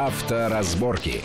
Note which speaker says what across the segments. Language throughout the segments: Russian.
Speaker 1: Авторазборки.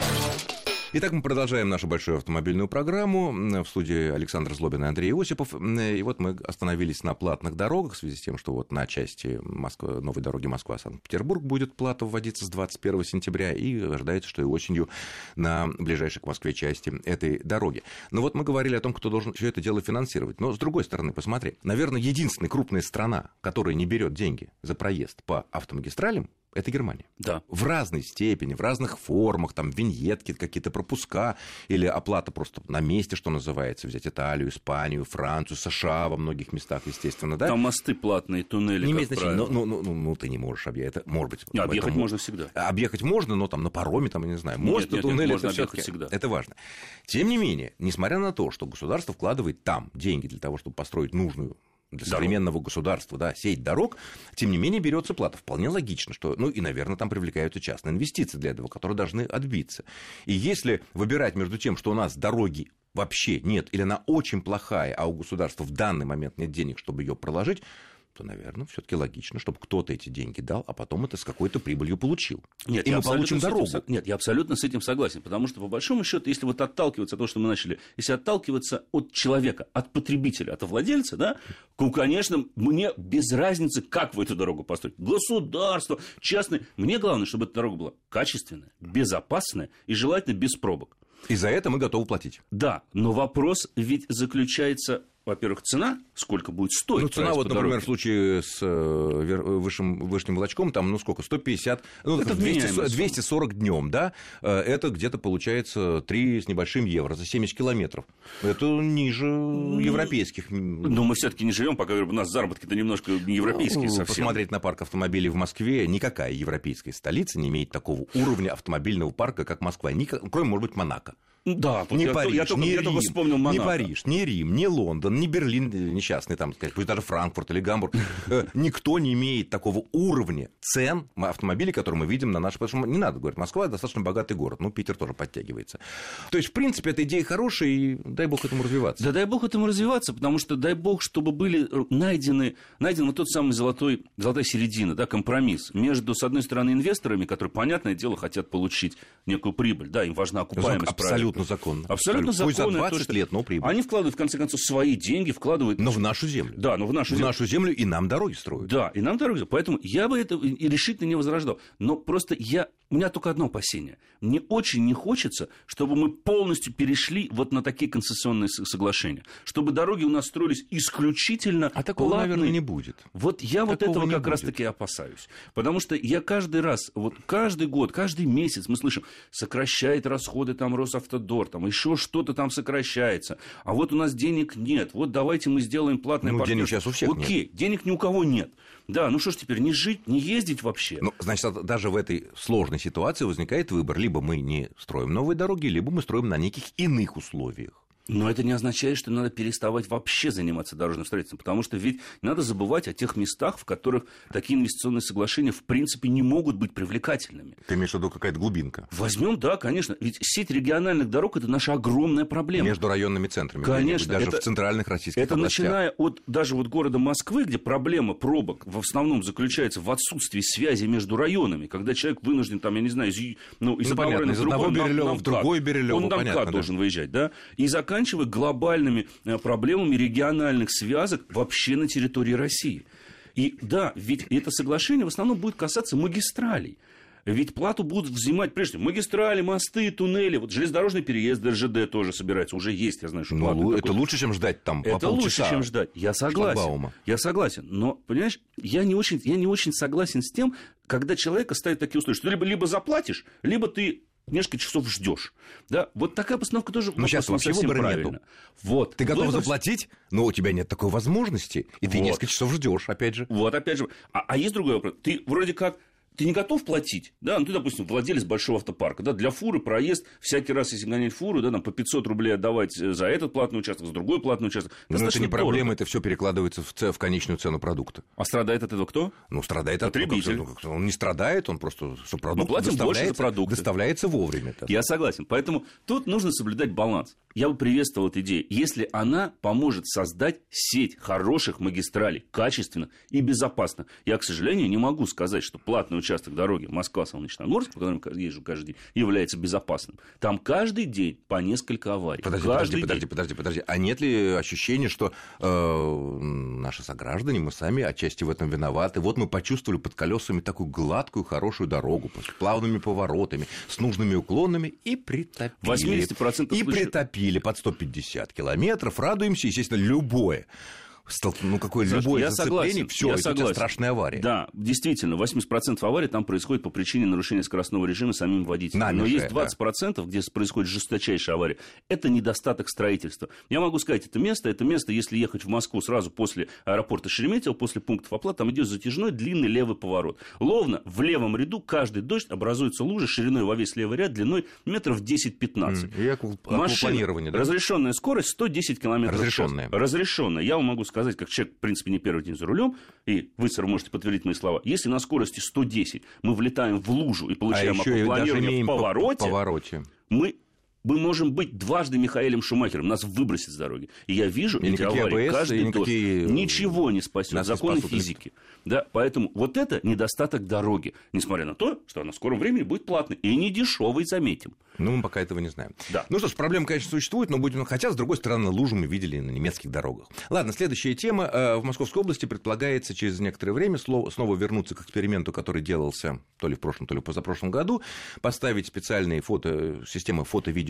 Speaker 2: Итак, мы продолжаем нашу большую автомобильную программу. В студии Александр Злобин и Андрей Осипов. И вот мы остановились на платных дорогах в связи с тем, что вот на части Москвы, новой дороги Москва-Санкт-Петербург будет плата вводиться с 21 сентября, и ожидается, что и осенью на ближайшей к Москве части этой дороги. Но вот мы говорили о том, кто должен все это дело финансировать. Но с другой стороны, посмотри, наверное, единственная крупная страна, которая не берет деньги за проезд по автомагистралям, это Германия.
Speaker 3: Да.
Speaker 2: В разной степени, в разных формах, там виньетки, какие-то пропуска или оплата просто на месте, что называется, взять Италию, Испанию, Францию, США во многих местах, естественно, да?
Speaker 3: Там мосты платные, туннели,
Speaker 2: не имеет значения, но, ну, ну, ну, ты не можешь объехать, это может быть.
Speaker 3: Не, объехать
Speaker 2: это
Speaker 3: можно всегда.
Speaker 2: Объехать можно, но там на пароме, там, я не знаю, мост,
Speaker 3: нет, нет,
Speaker 2: туннель,
Speaker 3: можно
Speaker 2: это
Speaker 3: объехать
Speaker 2: всё-таки-
Speaker 3: всегда.
Speaker 2: Это важно. Тем не менее, несмотря на то, что государство вкладывает там деньги для того, чтобы построить нужную для
Speaker 3: Дорогу.
Speaker 2: современного государства, да, сеть дорог, тем не менее берется плата. Вполне логично, что, ну и, наверное, там привлекаются частные инвестиции для этого, которые должны отбиться. И если выбирать между тем, что у нас дороги вообще нет, или она очень плохая, а у государства в данный момент нет денег, чтобы ее проложить, то, наверное, все-таки логично, чтобы кто-то эти деньги дал, а потом это с какой-то прибылью получил.
Speaker 3: Нет,
Speaker 2: и мы получим
Speaker 3: этим
Speaker 2: дорогу.
Speaker 3: со- Нет, я абсолютно с этим согласен, потому что, по большому счету, если вот отталкиваться от того, что мы начали, если отталкиваться от человека, от потребителя, от владельца, да, то, конечно, мне без разницы, как вы эту дорогу построите. Государство, частное. Мне главное, чтобы эта дорога была качественная, безопасная и желательно без пробок.
Speaker 2: И за это мы готовы платить.
Speaker 3: Да, но вопрос ведь заключается, во-первых, цена, сколько будет стоить.
Speaker 2: Ну, цена, вот, например, в случае с э, вер- высшим, высшим волочком, там, ну, сколько, 150, ну,
Speaker 3: Это
Speaker 2: 200,
Speaker 3: вменяемая сумма.
Speaker 2: 240 днем, да, э, это где-то получается 3 с небольшим евро за 70 километров. Это ниже европейских.
Speaker 3: Но мы все-таки не живем, пока у нас заработки-то немножко не европейские
Speaker 2: Ну,
Speaker 3: совсем.
Speaker 2: Посмотреть на парк автомобилей в Москве, никакая европейская столица не имеет такого уровня автомобильного парка, как Москва, кроме, может быть, Монако.
Speaker 3: Да,
Speaker 2: Ни
Speaker 3: я,
Speaker 2: Париж,
Speaker 3: я только,
Speaker 2: ни
Speaker 3: я
Speaker 2: Рим,
Speaker 3: только вспомнил
Speaker 2: ни
Speaker 3: Монако.
Speaker 2: Париж, ни Рим, ни Лондон, ни Берлин э, несчастный, там, пусть даже Франкфурт или Гамбург. Э, Никто не имеет такого уровня цен автомобилей, которые мы видим на нашей... Потому что не надо говорить, Москва достаточно богатый город, ну, Питер тоже подтягивается. То есть, в принципе, эта идея хорошая, и дай бог этому развиваться.
Speaker 3: Да дай бог этому развиваться, потому что дай бог, чтобы были найдены, найден вот тот самый золотой, золотая середина, да, компромисс между, с одной стороны, инвесторами, которые, понятное дело, хотят получить некую прибыль, да, им важна окупаемость
Speaker 2: Абсолютно
Speaker 3: проекта.
Speaker 2: законно.
Speaker 3: Абсолютно
Speaker 2: Пусть за
Speaker 3: законно.
Speaker 2: 20
Speaker 3: то,
Speaker 2: лет, но прибыль.
Speaker 3: Они вкладывают, в конце концов, свои деньги, вкладывают...
Speaker 2: Но в нашу землю.
Speaker 3: Да, но в нашу
Speaker 2: В
Speaker 3: землю.
Speaker 2: нашу землю и нам дороги строят.
Speaker 3: Да, и нам дороги. Поэтому я бы это и решительно не возрождал. Но просто я... У меня только одно опасение. Мне очень не хочется, чтобы мы полностью перешли вот на такие концессионные соглашения. Чтобы дороги у нас строились исключительно
Speaker 2: А такого,
Speaker 3: платные.
Speaker 2: наверное, не будет.
Speaker 3: Вот я вот
Speaker 2: Такого
Speaker 3: этого
Speaker 2: не
Speaker 3: как раз
Speaker 2: будет.
Speaker 3: таки опасаюсь. Потому что я каждый раз, вот каждый год, каждый месяц мы слышим, сокращает расходы там Росавтодор, там еще что-то там сокращается. А вот у нас денег нет. Вот давайте мы сделаем платное
Speaker 2: Ну, денег
Speaker 3: партнерство.
Speaker 2: сейчас у всех нет.
Speaker 3: Окей, денег ни у кого нет. Да, ну что ж теперь, не жить, не ездить вообще?
Speaker 2: Ну, значит, даже в этой сложной ситуации возникает выбор. Либо мы не строим новые дороги, либо мы строим на неких иных условиях.
Speaker 3: Но это не означает, что надо переставать вообще заниматься дорожным строительством, потому что ведь надо забывать о тех местах, в которых такие инвестиционные соглашения в принципе не могут быть привлекательными.
Speaker 2: Ты имеешь в виду какая-то глубинка?
Speaker 3: Возьмем, да, конечно. Ведь сеть региональных дорог это наша огромная проблема.
Speaker 2: Между районными центрами.
Speaker 3: Конечно,
Speaker 2: даже
Speaker 3: это-
Speaker 2: в центральных российских
Speaker 3: Это
Speaker 2: областях.
Speaker 3: начиная от даже вот города Москвы, где проблема пробок в основном заключается в отсутствии связи между районами, когда человек вынужден, там, я не знаю, из, ну, из
Speaker 2: Ну,
Speaker 3: одного
Speaker 2: понятно, из одного
Speaker 3: на
Speaker 2: в другой Бирюлёво,
Speaker 3: Он на
Speaker 2: понятно, да.
Speaker 3: должен выезжать, да, и заканчивая глобальными э, проблемами региональных связок вообще на территории России. И да, ведь это соглашение в основном будет касаться магистралей. Ведь плату будут взимать, прежде всего, магистрали, мосты, туннели. Вот железнодорожный переезд РЖД тоже собирается. Уже есть, я знаю, что
Speaker 2: Ну, лу-
Speaker 3: такой.
Speaker 2: это лучше, чем ждать там по
Speaker 3: Это лучше, чем ждать. Я согласен.
Speaker 2: шлагбаума.
Speaker 3: Я согласен. Но, понимаешь, я не, очень, я не очень согласен с тем, когда человека ставят такие условия, что либо, либо заплатишь, либо ты несколько часов ждешь. Да? Вот такая постановка тоже
Speaker 2: Но сейчас
Speaker 3: не
Speaker 2: вообще выбора
Speaker 3: правильно.
Speaker 2: нету.
Speaker 3: Вот.
Speaker 2: Ты готов
Speaker 3: Выбор-
Speaker 2: заплатить, но у тебя нет такой возможности, и ты
Speaker 3: Вот.
Speaker 2: несколько часов ждешь, опять же.
Speaker 3: Вот, опять же. А, а есть другой вопрос. Ты вроде как ты не готов платить, да, ну ты, допустим, владелец большого автопарка, да, для фуры проезд, всякий раз, если гонять фуру, да, там по 500 рублей отдавать э, за этот платный участок, за другой платный участок.
Speaker 2: Но это не проблема,
Speaker 3: дорого.
Speaker 2: это все перекладывается в, ц- в конечную цену продукта.
Speaker 3: А страдает от этого кто?
Speaker 2: Ну, страдает от
Speaker 3: Потребитель.
Speaker 2: ну, как- Он не страдает, он просто, что продукт
Speaker 3: платим больше за
Speaker 2: доставляется,
Speaker 3: продукты.
Speaker 2: доставляется вовремя. так.
Speaker 3: Я согласен. Поэтому тут нужно соблюдать баланс. Я бы приветствовал эту идею, если она поможет создать сеть хороших магистралей, качественно и безопасно. Я, к сожалению, не могу сказать, что платный участок дороги Москва-Солнечногорск, по которому я езжу каждый день, является безопасным. Там каждый день по несколько аварий.
Speaker 2: Подожди,
Speaker 3: каждый
Speaker 2: подожди,
Speaker 3: день.
Speaker 2: подожди, подожди, подожди. А нет ли ощущения, что э, наши сограждане, мы сами отчасти в этом виноваты? Вот мы почувствовали под колесами такую гладкую, хорошую дорогу, с плавными поворотами, с нужными уклонами и притопили.
Speaker 3: 80%
Speaker 2: И
Speaker 3: случаев-
Speaker 2: притопили под 150 километров. Радуемся, естественно, любое. Столк- Ну, какое
Speaker 3: Саш,
Speaker 2: любое
Speaker 3: я
Speaker 2: зацепление,
Speaker 3: согласен,
Speaker 2: все,
Speaker 3: я
Speaker 2: это
Speaker 3: согласен.
Speaker 2: страшная авария.
Speaker 3: Да, действительно, 80% аварий там происходит по причине нарушения скоростного режима самим водителем.
Speaker 2: Нами
Speaker 3: Но
Speaker 2: же,
Speaker 3: есть
Speaker 2: да.
Speaker 3: 20%, где происходит жесточайшая авария. Это недостаток строительства. Я могу сказать, это место, это место, если ехать в Москву сразу после аэропорта Шереметьево, после пунктов оплаты, там идет затяжной длинный левый поворот. Ловно в левом ряду каждый дождь образуется лужа шириной во весь левый ряд, длиной метров 10-15.
Speaker 2: М, И аквапланирование, да?
Speaker 3: разрешенная скорость 110 км
Speaker 2: Разрешенная.
Speaker 3: Разрешенная. Я вам могу сказать, как человек, в принципе, не первый день за рулем, и вы, сэр, можете подтвердить мои слова, если на скорости 110 мы влетаем в лужу и
Speaker 2: А
Speaker 3: получаем
Speaker 2: еще и даже имеем
Speaker 3: в
Speaker 2: по-
Speaker 3: повороте,
Speaker 2: повороте.
Speaker 3: мы мы можем быть дважды Михаилом Шумахером, нас выбросит с дороги. И я вижу
Speaker 2: И
Speaker 3: эти аварии
Speaker 2: АБС,
Speaker 3: каждый дождь.
Speaker 2: никакие,
Speaker 3: Ничего не спасет.
Speaker 2: нас не
Speaker 3: Законы
Speaker 2: спасут.
Speaker 3: физики. Да, поэтому вот это недостаток дороги. Несмотря на то, что она в скором времени будет платной. И не дешевой, заметим.
Speaker 2: Ну, мы пока этого не знаем.
Speaker 3: Да.
Speaker 2: Ну что ж, проблема, конечно, существует, но будем... Хотя, с другой стороны, лужу мы видели на немецких дорогах. Ладно, следующая тема. Э, В Московской области предполагается через некоторое время снова вернуться к эксперименту, который делался то ли в прошлом, то ли в позапрошлом году, поставить специальные фото... системы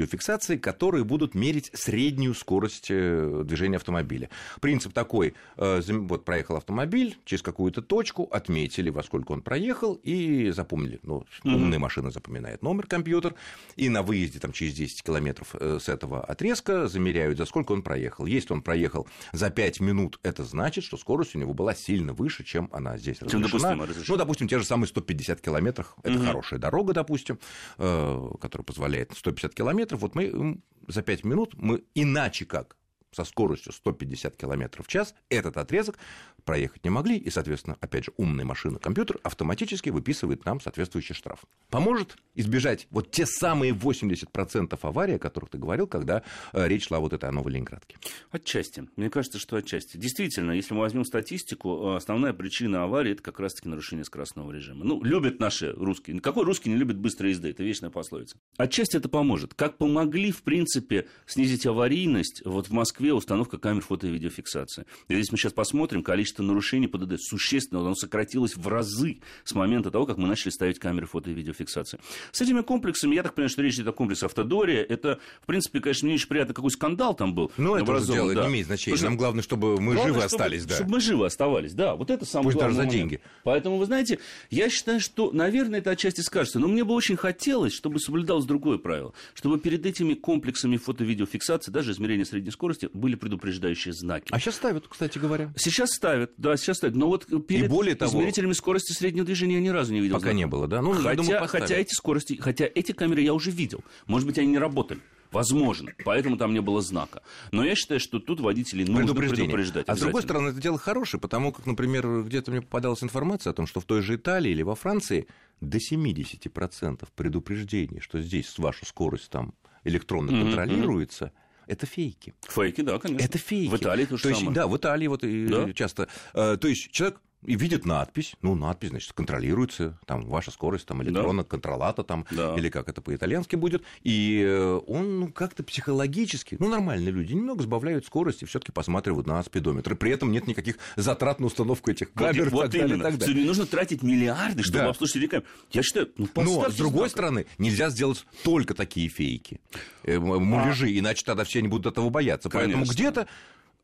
Speaker 2: фото-видеофиксации, которые будут мерить среднюю скорость э, движения автомобиля. Принцип такой. э, Вот проехал автомобиль, через какую-то точку отметили, во сколько он проехал, и запомнили. Ну, умная машина запоминает номер компьютер, и на выезде там, через 10 километров э, с этого отрезка замеряют, за сколько он проехал. Если он проехал за 5 минут, это значит, что скорость у него была сильно выше, чем она здесь разрешена.
Speaker 3: допустимо разрешена.
Speaker 2: Ну, допустим, те же самые 150 километров. Это хорошая дорога, допустим, которая позволяет 150 километров. Вот мы за 5 минут, мы иначе как со скоростью 150 километров в час этот отрезок проехать не могли, и, соответственно, опять же, умная машина, компьютер автоматически выписывает нам соответствующий штраф. Поможет избежать вот те самые 80% аварий, о которых ты говорил, когда э, речь шла вот этой о Новой Ленинградке.
Speaker 3: Отчасти. Мне кажется, что отчасти. Действительно, если мы возьмем статистику, э, основная причина аварии это как раз-таки нарушение скоростного режима. Ну, любят наши русские. Какой русский не любит быстрой езды? Это вечная пословица. Отчасти это поможет. Как помогли, в принципе, снизить аварийность, вот в Москве установка камер фото и видеофиксации. И здесь мы сейчас посмотрим, количество нарушений ПДД существенно, оно сократилось в разы с момента того, как мы начали ставить камеры фото и видеофиксации. С этими комплексами, я так понимаю, что речь идет о комплексе Автодория, это, в принципе, конечно, не очень приятно, какой скандал там был.
Speaker 2: Ну, это уже дело
Speaker 3: да.
Speaker 2: не имеет значения.
Speaker 3: Потому
Speaker 2: Нам главное, чтобы мы
Speaker 3: Главное,
Speaker 2: живы
Speaker 3: чтобы-
Speaker 2: остались, да.
Speaker 3: Чтобы мы живы оставались, да. Вот это самое
Speaker 2: Пусть даже
Speaker 3: главное.
Speaker 2: за деньги.
Speaker 3: Поэтому, вы знаете, я считаю, что, наверное, это отчасти скажется. Но мне бы очень хотелось, чтобы соблюдалось другое правило. Чтобы перед этими комплексами фото-видеофиксации, даже измерения средней скорости, были предупреждающие знаки.
Speaker 2: А сейчас ставят, кстати говоря.
Speaker 3: Сейчас ставят, да, сейчас ставят. Но вот перед
Speaker 2: более того-
Speaker 3: измерителями скорости среднего движения я ни разу не видел.
Speaker 2: Пока
Speaker 3: знаков.
Speaker 2: не было, да? Ну, я
Speaker 3: хотя,
Speaker 2: думаю,
Speaker 3: хотя эти скорости, хотя эти камеры я уже видел. Может быть, они не работали. Возможно. Поэтому там не было знака. Но я считаю, что тут водителей нужно предупреждать.
Speaker 2: А с другой стороны, это дело хорошее, потому как, например, где-то мне попадалась информация о том, что в той же Италии или во Франции до 70% предупреждений, что здесь ваша скорость там электронно
Speaker 3: Мгм,
Speaker 2: контролируется, это фейки.
Speaker 3: Фейки, да, конечно.
Speaker 2: Это фейки.
Speaker 3: В Италии то же
Speaker 2: есть,
Speaker 3: самое.
Speaker 2: Да, в Италии вот
Speaker 3: Да.
Speaker 2: часто. э, то есть человек и видит надпись, ну, надпись, значит, контролируется, там, ваша скорость, там, электронно, контролата, там,
Speaker 3: Да.
Speaker 2: или как это по-итальянски будет, и э, он, ну, как-то психологически, ну, нормальные люди, немного сбавляют скорость и все таки посматривают на спидометр, и при этом нет никаких затрат на установку этих
Speaker 3: Вот,
Speaker 2: камер и
Speaker 3: вот
Speaker 2: так далее, и
Speaker 3: именно.
Speaker 2: так далее.
Speaker 3: Не нужно тратить миллиарды, чтобы
Speaker 2: Да.
Speaker 3: обслужить камеры. Я считаю, ну,
Speaker 2: Но,
Speaker 3: поставьте
Speaker 2: с другой
Speaker 3: знак.
Speaker 2: стороны, нельзя сделать только такие фейки, э, муляжи, иначе тогда все они будут этого бояться. Поэтому
Speaker 3: Конечно.
Speaker 2: где-то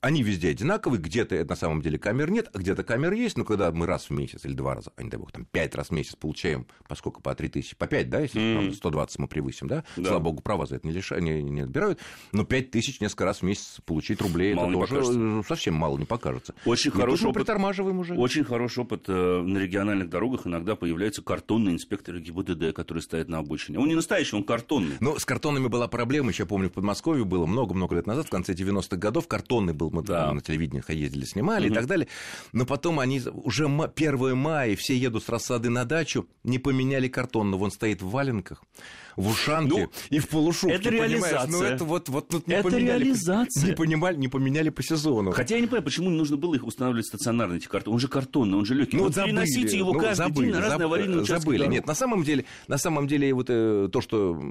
Speaker 2: они везде одинаковые, где-то на самом деле камер нет, а где-то камер есть, но когда мы раз в месяц или два раза, а не дай бог, там пять раз в месяц получаем, поскольку по 3 тысячи, по 5, да, если правда, 120 мы превысим, да?
Speaker 3: Да.
Speaker 2: слава богу, права за это не, лиша- не, не отбирают, но 5 тысяч несколько раз в месяц получить рублей,
Speaker 3: Мало
Speaker 2: это тоже
Speaker 3: покажется.
Speaker 2: э, совсем мало не покажется.
Speaker 3: Очень хороший опыт.
Speaker 2: притормаживаем уже.
Speaker 3: Очень хороший опыт. э, На региональных дорогах иногда появляются картонные инспекторы ГИБДД, которые стоят на обочине. Он не настоящий, он картонный.
Speaker 2: Ну, с картонами была проблема, еще помню, в Подмосковье было много-много лет назад, в конце 90-х годов, картонный был был, мы
Speaker 3: Да.
Speaker 2: там на телевидении ездили, снимали и
Speaker 3: Мгм.
Speaker 2: так далее. Но потом они уже ма- 1 мая, все едут с рассады на дачу, не поменяли картон, но вон стоит в валенках, в ушанке
Speaker 3: Ну,
Speaker 2: и в полушубке,
Speaker 3: это
Speaker 2: понимаешь?
Speaker 3: реализация.
Speaker 2: Ну, это вот, вот тут не
Speaker 3: Это
Speaker 2: поменяли.
Speaker 3: реализация.
Speaker 2: Не, понимали, не поменяли по сезону.
Speaker 3: Хотя я не понимаю, почему не нужно было их устанавливать стационарно, эти картоны. Он же картонный, он же легкий.
Speaker 2: Ну,
Speaker 3: вот
Speaker 2: забыли,
Speaker 3: переносите его
Speaker 2: ну,
Speaker 3: каждый
Speaker 2: забыли,
Speaker 3: день на разные
Speaker 2: заб-
Speaker 3: аварийные участки
Speaker 2: Забыли.
Speaker 3: дорог.
Speaker 2: Нет, на самом деле, на самом деле вот э, то, что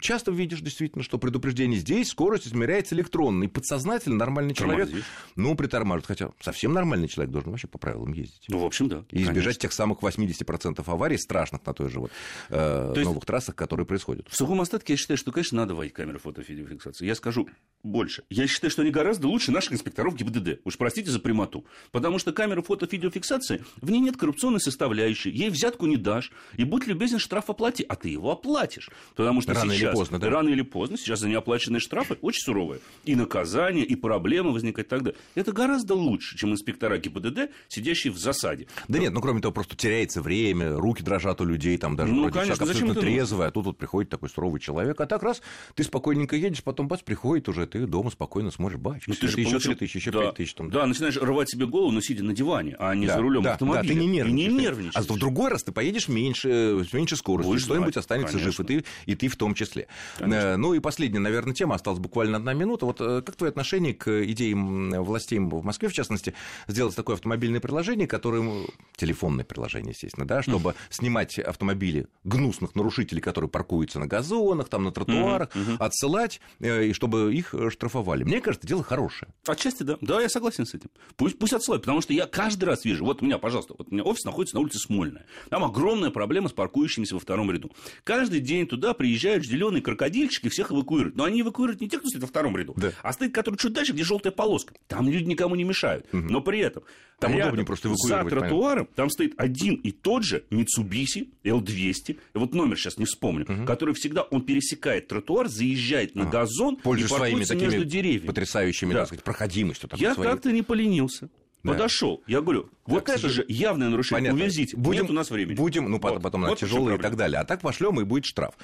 Speaker 2: часто видишь действительно, что предупреждение здесь, скорость измеряется электронно, и подсознательно нормальный человек,
Speaker 3: Тормозишь.
Speaker 2: ну, притормаживает. Хотя совсем нормальный человек должен вообще по правилам ездить.
Speaker 3: Ну, в общем, да.
Speaker 2: И избежать
Speaker 3: конечно.
Speaker 2: тех самых 80% аварий страшных на той же вот э,
Speaker 3: То
Speaker 2: новых трассах, которые происходят.
Speaker 3: В сухом остатке я считаю, что, конечно, надо вводить камеры фото-видеофиксации. Я скажу больше. Я считаю, что они гораздо лучше наших инспекторов ГИБДД. Уж простите за прямоту. Потому что камера фото-видеофиксации, в ней нет коррупционной составляющей, ей взятку не дашь, и будь любезен, штраф оплати. А ты его оплатишь. Потому что
Speaker 2: Рано или
Speaker 3: сейчас,
Speaker 2: поздно, да.
Speaker 3: рано или поздно, сейчас за неоплаченные штрафы очень суровые. И наказание, и проблемы возникают и так далее. Это гораздо лучше, чем инспектора ГИБДД, сидящие в засаде.
Speaker 2: Да нет, ну кроме того, просто теряется время, руки дрожат у людей, там даже
Speaker 3: Ну,
Speaker 2: вроде
Speaker 3: конечно,
Speaker 2: человек
Speaker 3: зачем
Speaker 2: абсолютно
Speaker 3: это
Speaker 2: трезвый, а тут вот приходит такой суровый человек, а так раз ты спокойненько едешь, потом бац, приходит уже, ты дома спокойно смотришь, бачка,
Speaker 3: Ну, ты же
Speaker 2: еще
Speaker 3: получил-
Speaker 2: 3 тысячи, еще
Speaker 3: да,
Speaker 2: 5 тысяч. Там,
Speaker 3: Да, начинаешь рвать себе голову, но сидя на диване, а не
Speaker 2: Да,
Speaker 3: за рулем
Speaker 2: да,
Speaker 3: автомобиля.
Speaker 2: Да, ты не нервничаешь.
Speaker 3: И не нервничаешь.
Speaker 2: А в другой раз ты поедешь меньше, с меньшей скоростью, что-нибудь останется жив, и
Speaker 3: конечно.
Speaker 2: ты, и ты в том числе.
Speaker 3: Конечно.
Speaker 2: Э, Ну и последняя, наверное, тема, осталась буквально одна минута. Вот э, как твое отношение к идее властей в Москве, в частности, сделать такое автомобильное приложение, которое, телефонное приложение, естественно, да, чтобы снимать автомобили гнусных нарушителей, которые паркуются на газонах, там на тротуарах, отсылать, э, и чтобы их э, штрафовали. Мне кажется, дело хорошее.
Speaker 3: Отчасти, да. Да, я согласен с этим. Пусть, пусть отсылают, потому что я каждый раз вижу, вот у меня, пожалуйста, вот у меня офис находится на улице Смольная. Там огромная проблема с паркующимися во втором ряду. Каждый день туда приезжают зеленые крокодильчики, всех эвакуируют. Но они эвакуируют не тех, кто стоит во втором ряду,
Speaker 2: Да.
Speaker 3: а стоит, который чуть дальше, где желтая полоска. Там люди никому не мешают. Но при этом
Speaker 2: Там
Speaker 3: рядом
Speaker 2: удобнее просто
Speaker 3: за тротуаром там стоит один и тот же Mitsubishi L200, и вот номер сейчас не вспомню, который всегда, он пересекает тротуар, заезжает на газон
Speaker 2: Пользуясь
Speaker 3: и
Speaker 2: своими
Speaker 3: паркуется
Speaker 2: такими
Speaker 3: между деревьями.
Speaker 2: потрясающими,
Speaker 3: Да.
Speaker 2: так сказать, проходимостью.
Speaker 3: Я
Speaker 2: своей.
Speaker 3: как-то не поленился.
Speaker 2: Да.
Speaker 3: Подошел. Я говорю, вот
Speaker 2: к
Speaker 3: это же явное нарушение.
Speaker 2: Понятно.
Speaker 3: Увезите.
Speaker 2: Будем,
Speaker 3: Нет у нас времени.
Speaker 2: Будем, ну, потом,
Speaker 3: Вот.
Speaker 2: потом
Speaker 3: Вот
Speaker 2: тяжелые и так далее. А так пошлем, и будет штраф.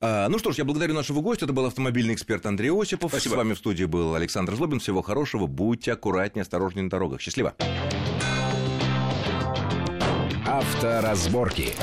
Speaker 2: А, ну что ж, я благодарю нашего гостя. Это был автомобильный эксперт Андрей Осипов.
Speaker 3: Спасибо.
Speaker 2: С вами в студии был Александр Злобин. Всего хорошего. Будьте аккуратнее, осторожнее на дорогах. Счастливо.
Speaker 1: Авторазборки.